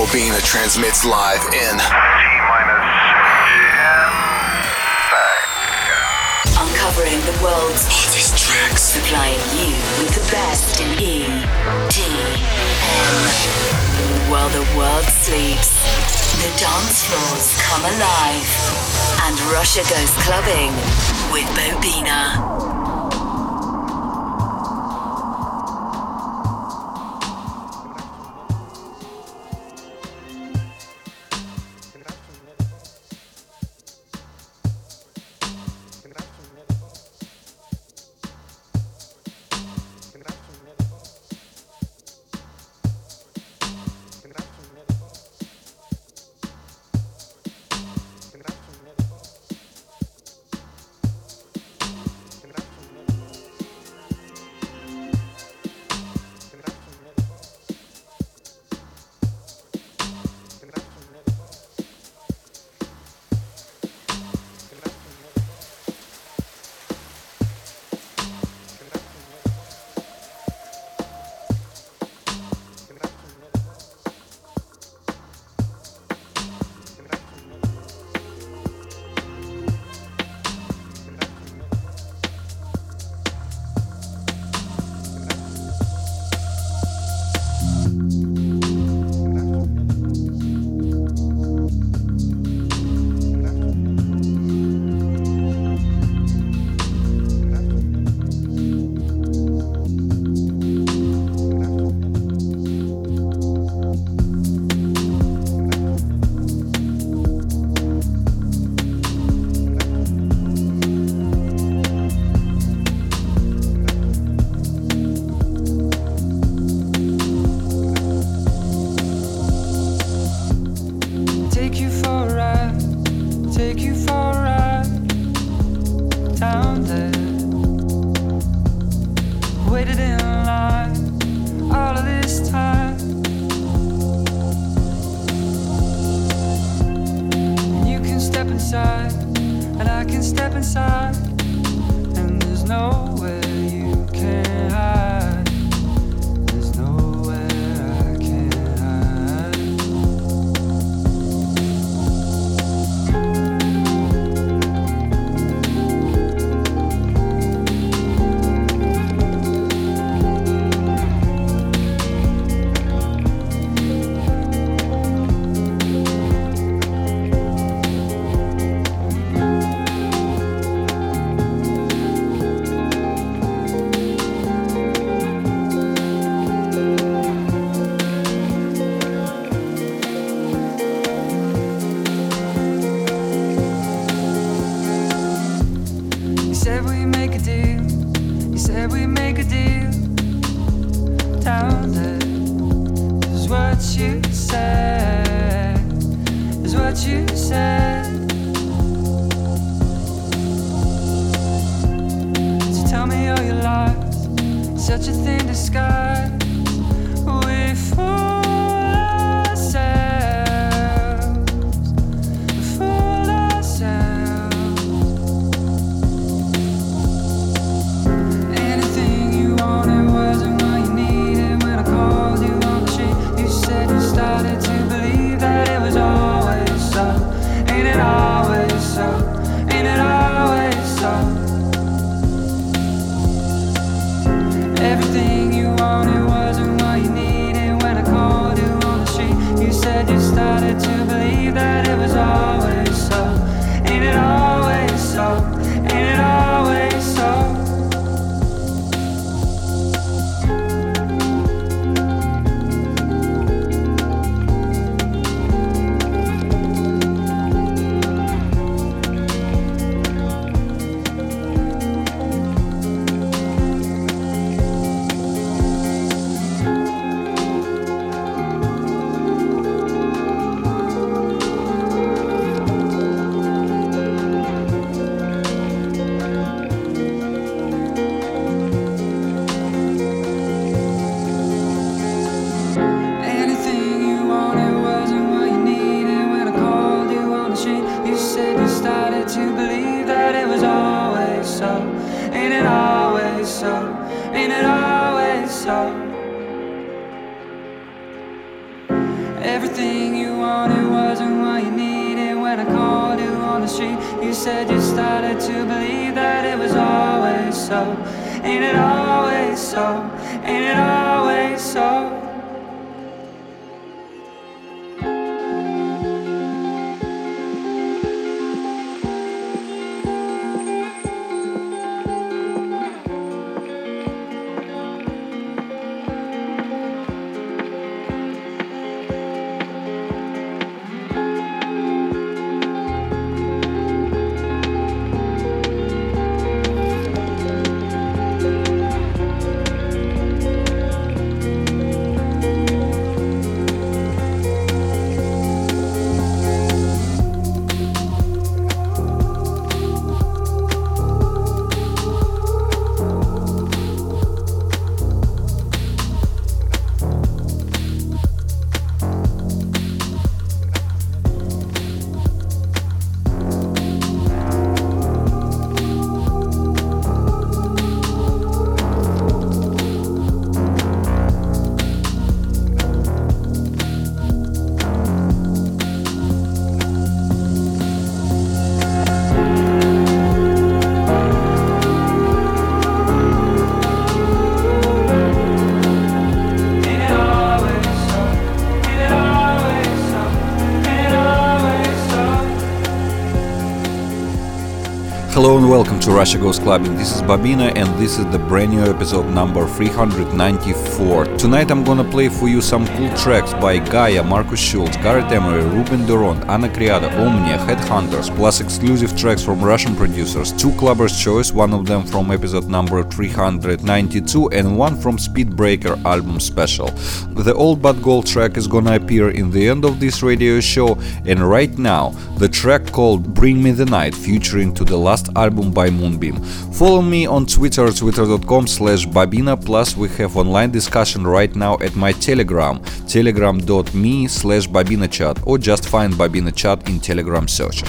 Bobina transmits live in Uncovering the world's hottest tracks, supplying you with the best in EDM. While the world sleeps, the dance floors come alive, and Russia goes clubbing with Bobina. Hello and welcome to Russia Goes Clubbing. This is Bobina and this is the brand new episode number 394. Tonight I'm gonna play for you some cool tracks by Gaia, Markus Schulz, Gareth Emery, Ruben Durant, Ana Criado, Omnia, Headhunters, plus exclusive tracks from Russian producers, two clubbers' choice, one of them from episode number 392 and one from Speedbreaker album special. The Old But Gold track is gonna appear in the end of this radio show and right now the track called Bring Me the Night featuring to the last album by Moonbeam. Follow me on Twitter, twitter.com slash bobina, plus we have online discussion right now at my Telegram, telegram.me slash bobina chat, or just find bobina chat in Telegram search.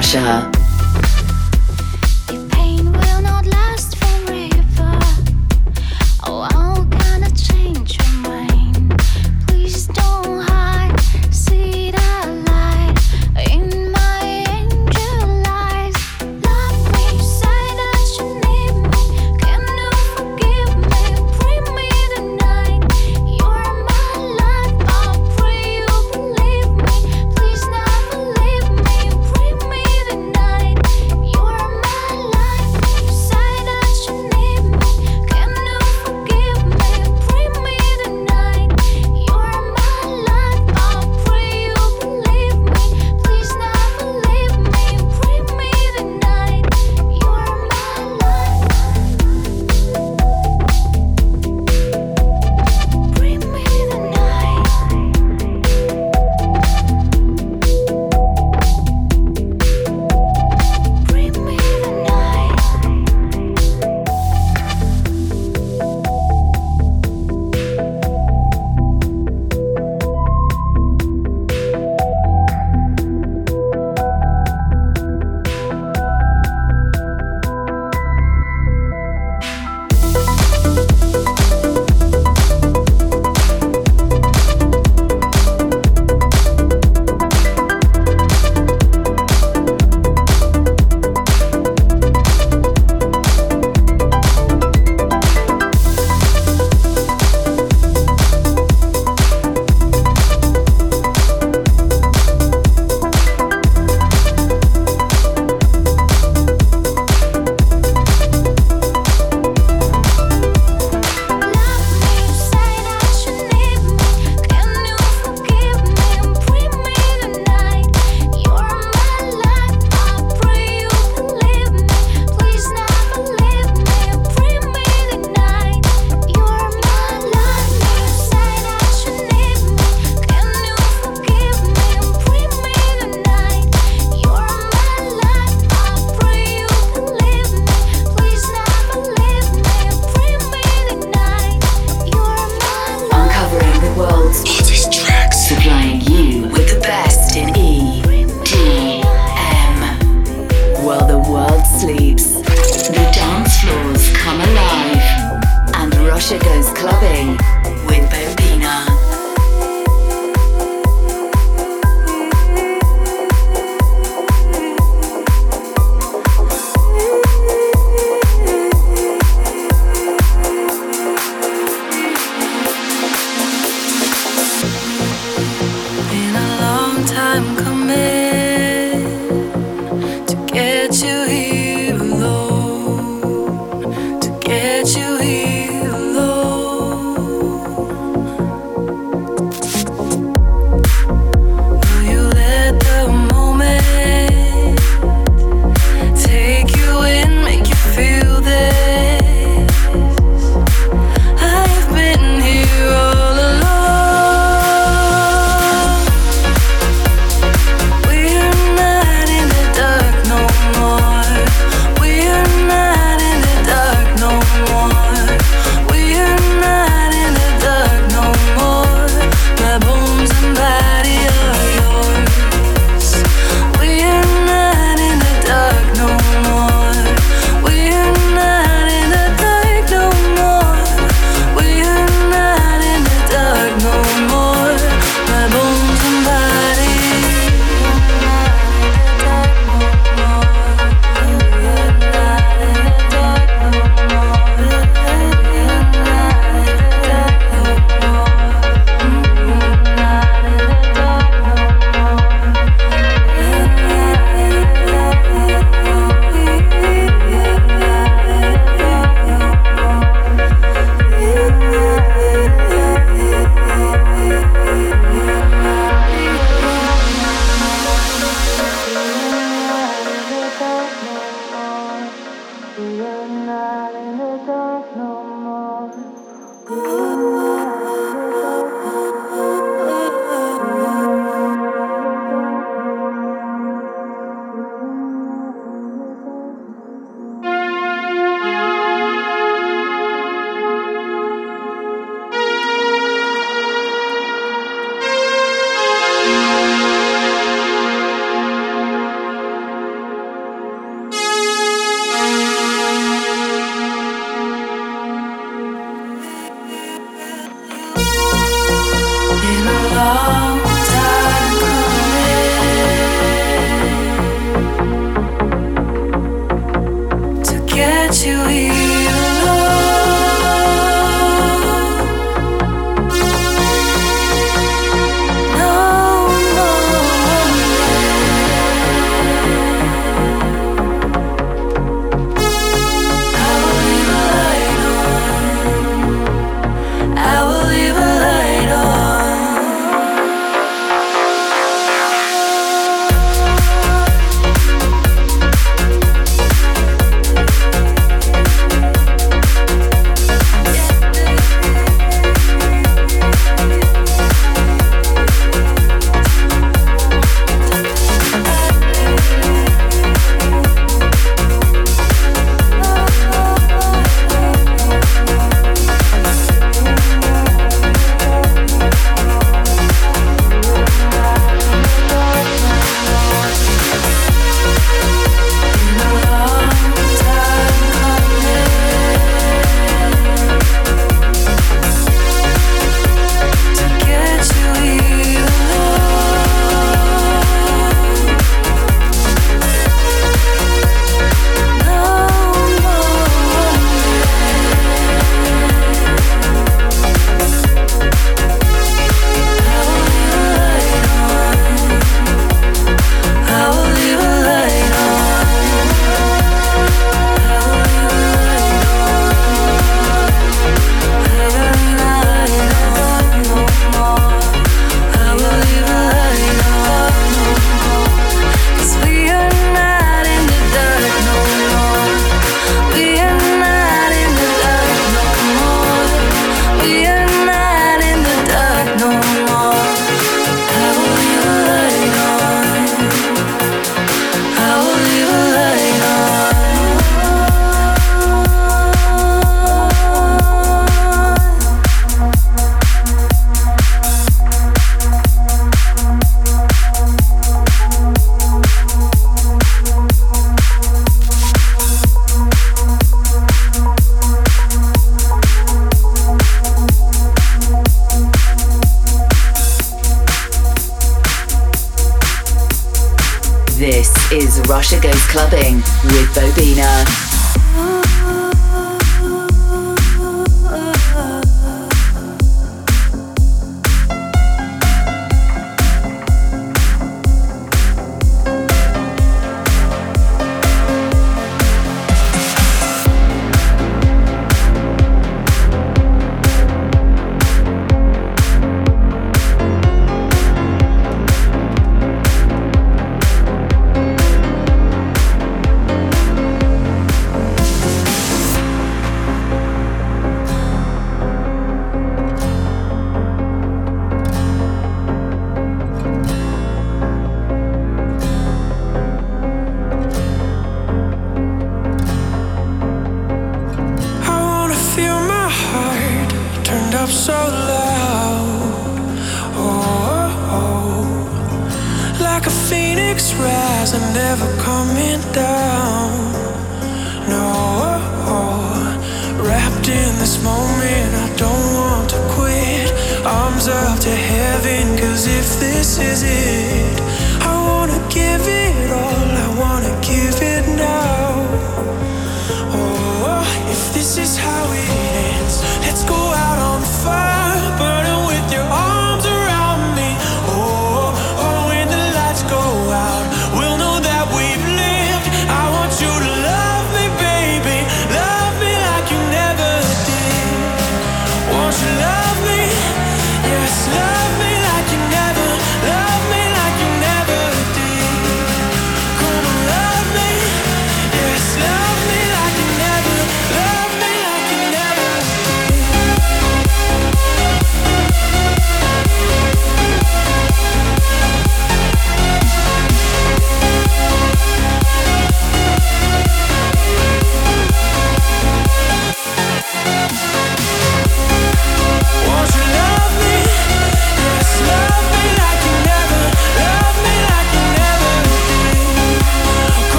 Russia.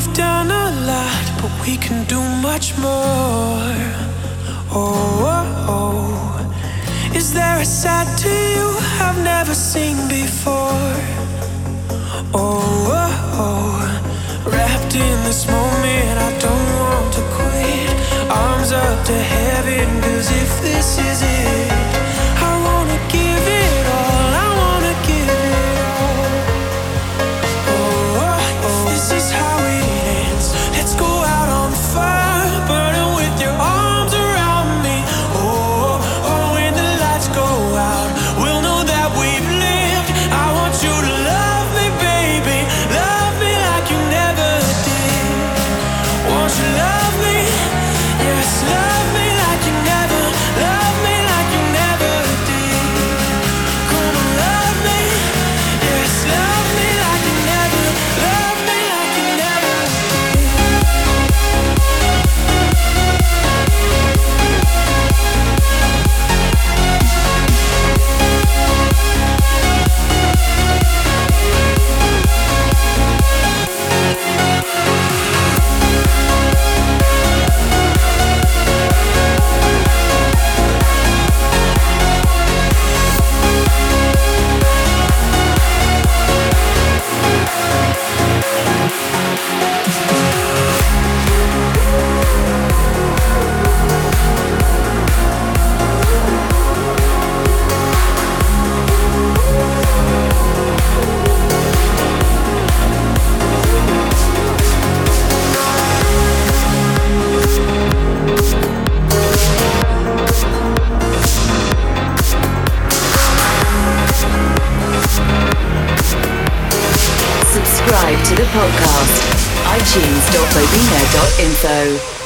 We've done a lot, but we can do much more. Oh, oh, oh. is there a side to you I've never seen before? Oh, oh, oh. wrapped in this moment, I don't want to quit. Arms up to heaven. podcast. iTunes.bobina.info.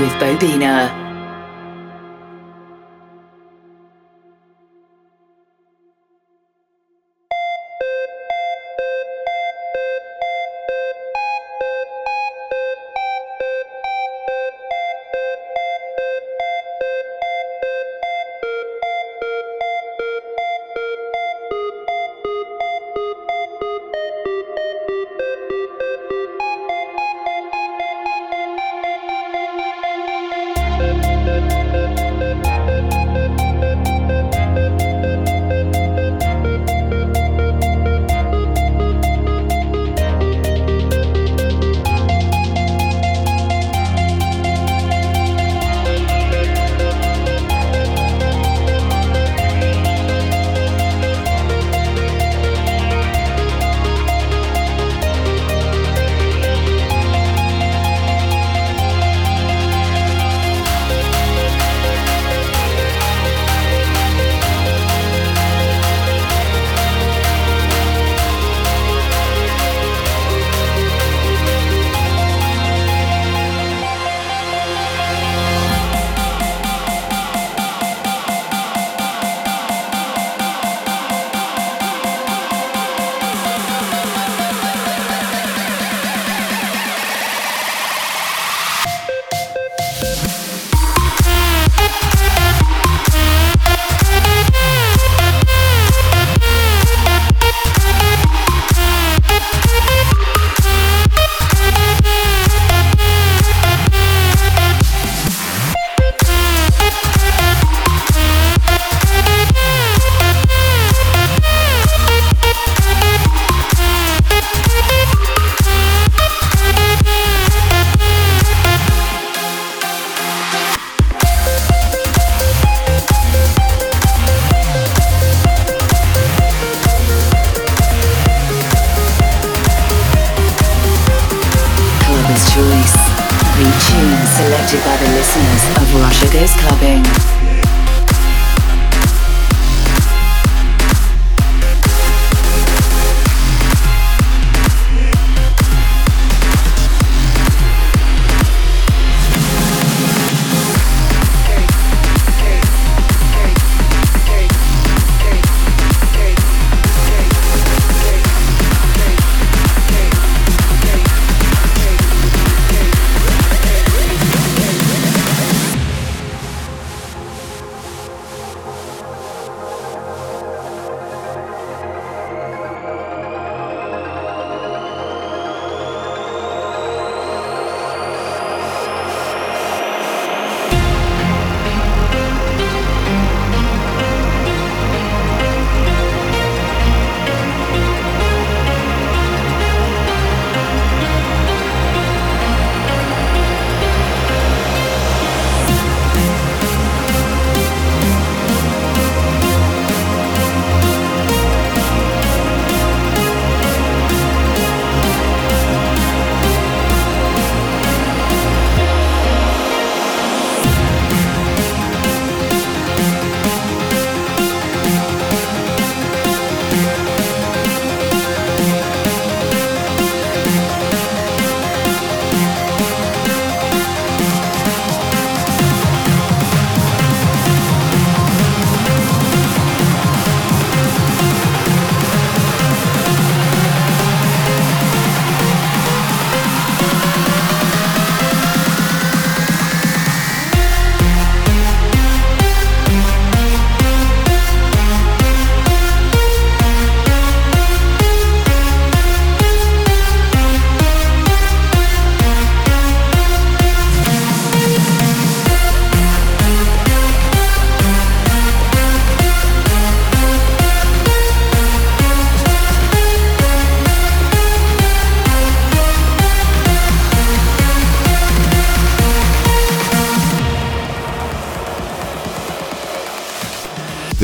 with Bobina.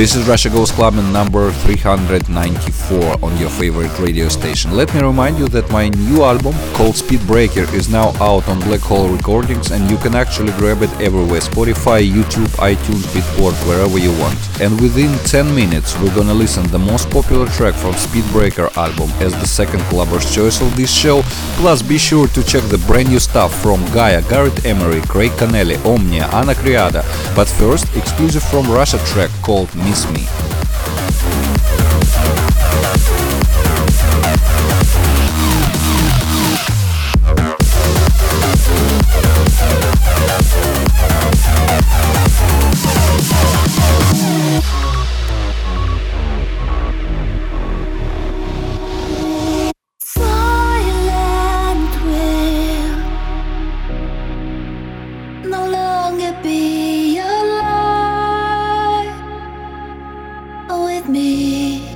This is Russia Goes and number 394 on your favorite radio station. Let me remind you that my new album called Speedbreaker is now out on Black Hole Recordings and you can actually grab it everywhere Spotify, YouTube, iTunes, Beatport, wherever you want. And within 10 minutes we're gonna listen the most popular track from Speedbreaker album as the second clubber's choice of this show. Plus be sure to check the brand new stuff from Gaia, Gareth Emery, Craig Connelly, Omnia, Ana Criado. But first, exclusive from Russia track called Miss Me. see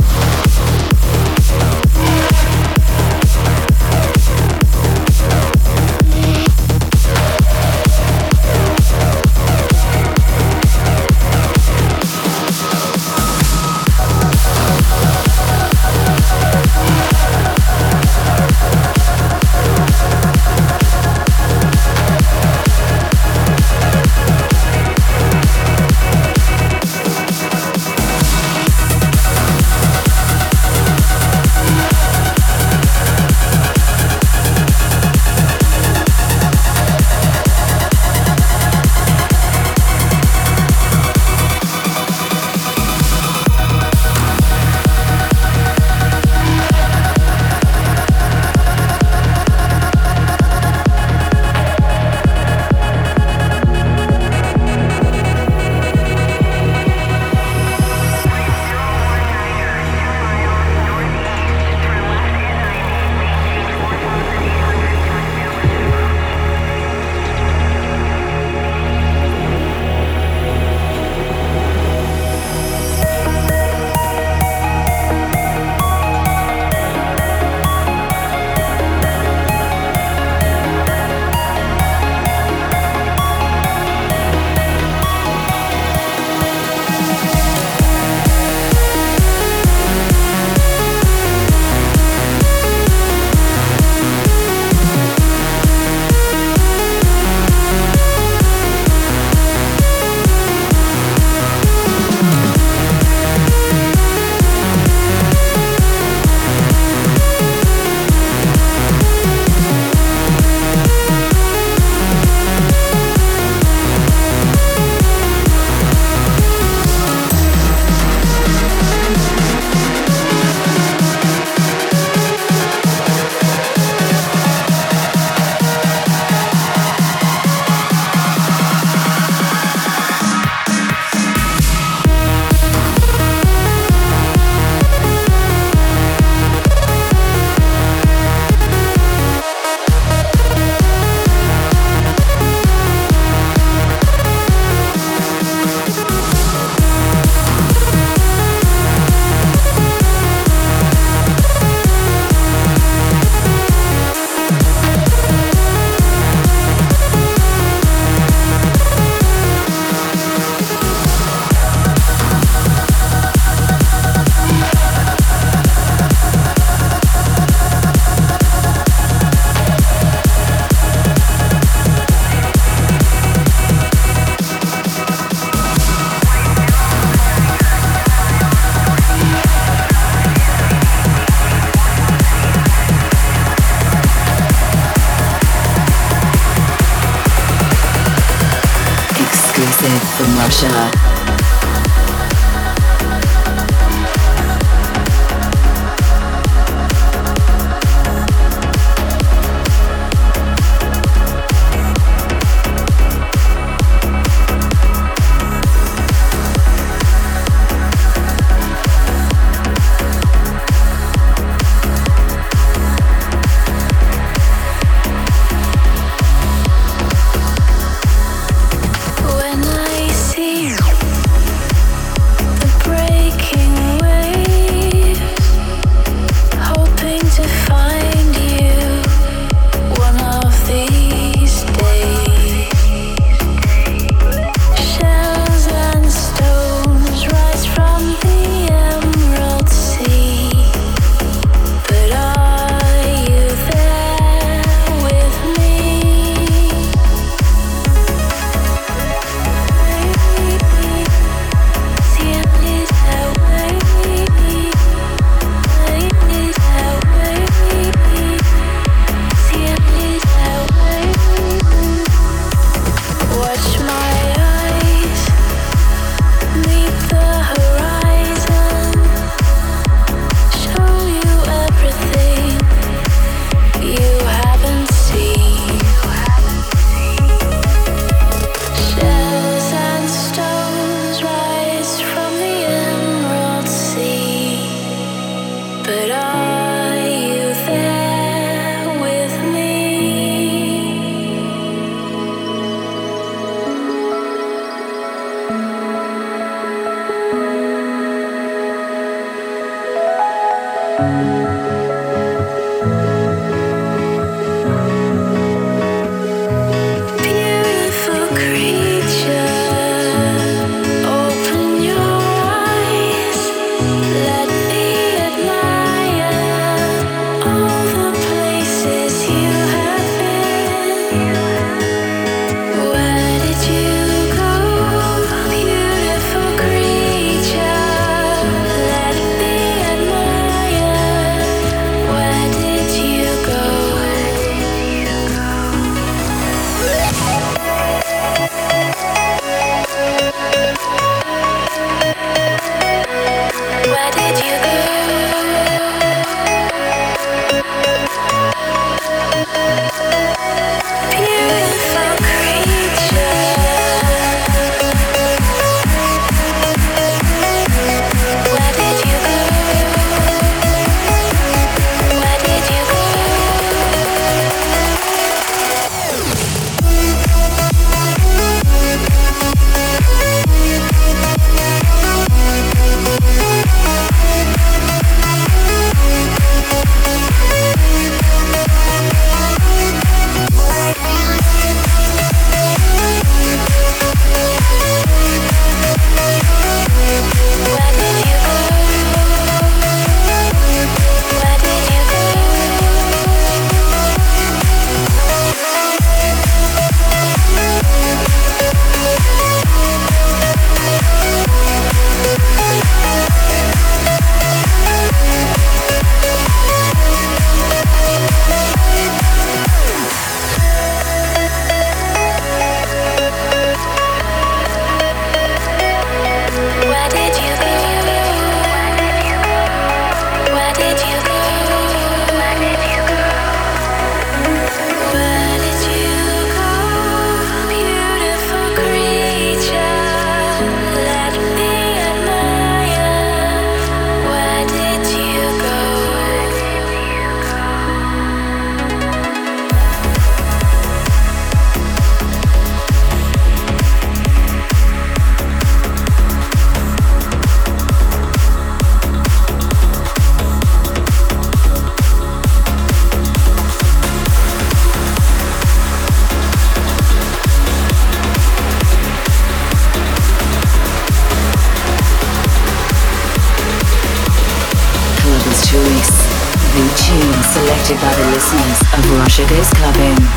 Shit is clubbing.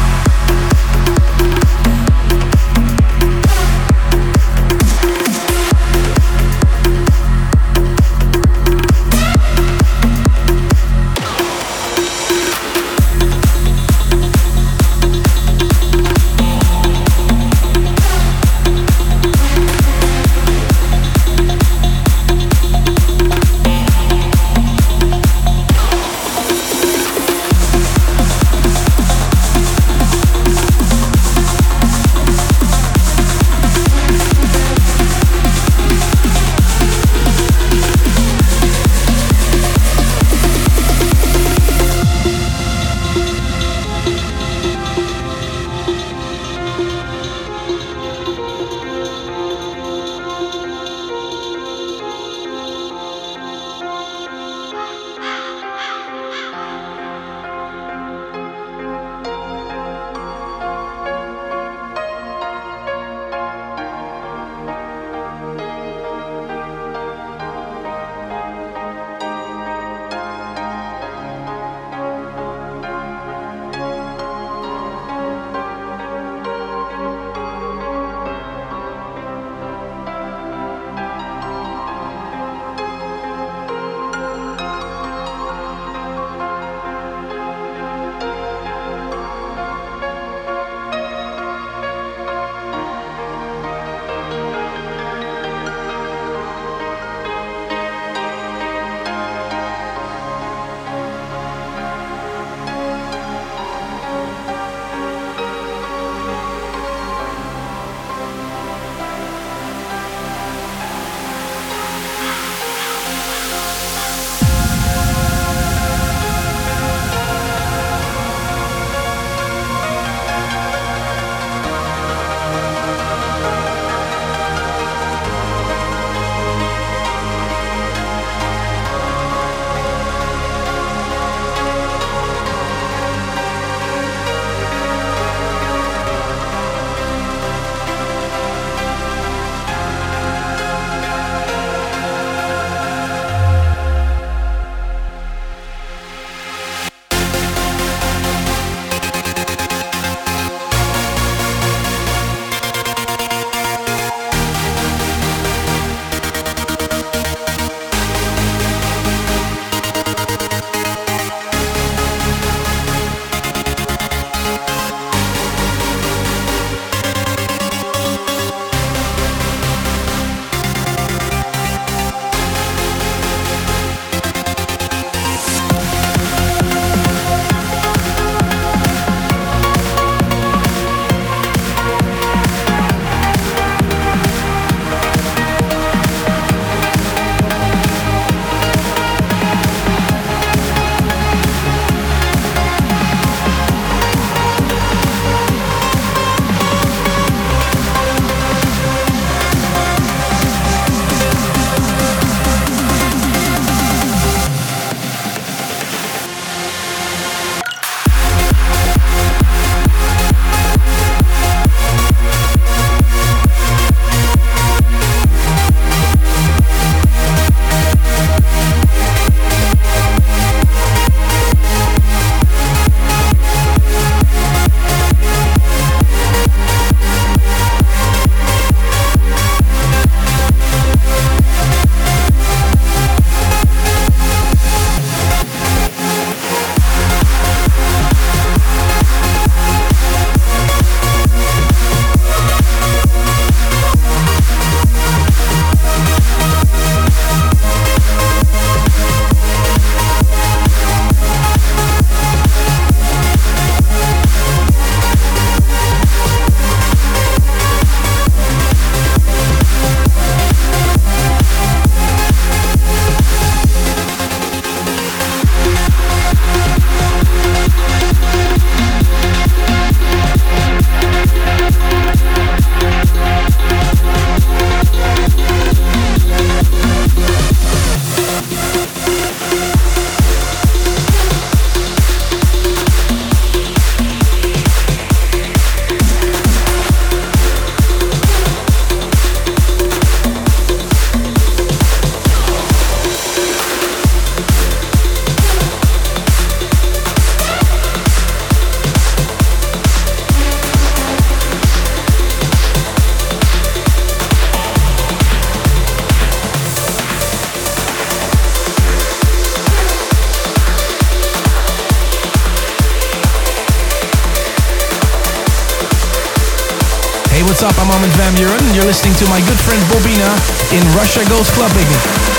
What's up? I'm Armin van Buuren. You're listening to my good friend Bobina in Russia Goes Clubbing.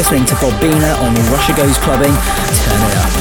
Listening to Bob Bobina on Russia Goes Clubbing. Turn it up.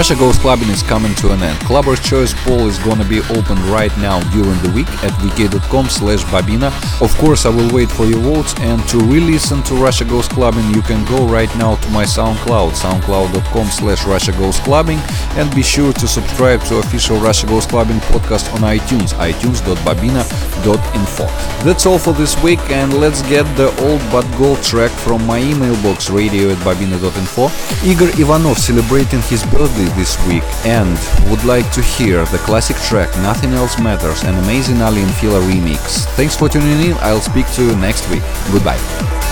Russia Goes Clubbing is coming to an end. Clubber's Choice poll is gonna be open right now during the week at vk.com slash bobina. Of course, I will wait for your votes and to re-listen to Russia Goes Clubbing, you can go right now to my SoundCloud, soundcloud.com slash Russia Goes Clubbing and be sure to subscribe to official Russia Goes Clubbing podcast on iTunes, itunes.bobina.info. That's all for this week and let's get the old but gold track from my email box radio at babina.info. Igor Ivanov celebrating his birthday this week and would like to hear the classic track Nothing Else Matters, an amazing Aly and Fila remix. Thanks for tuning in. I'll speak to you next week. Goodbye.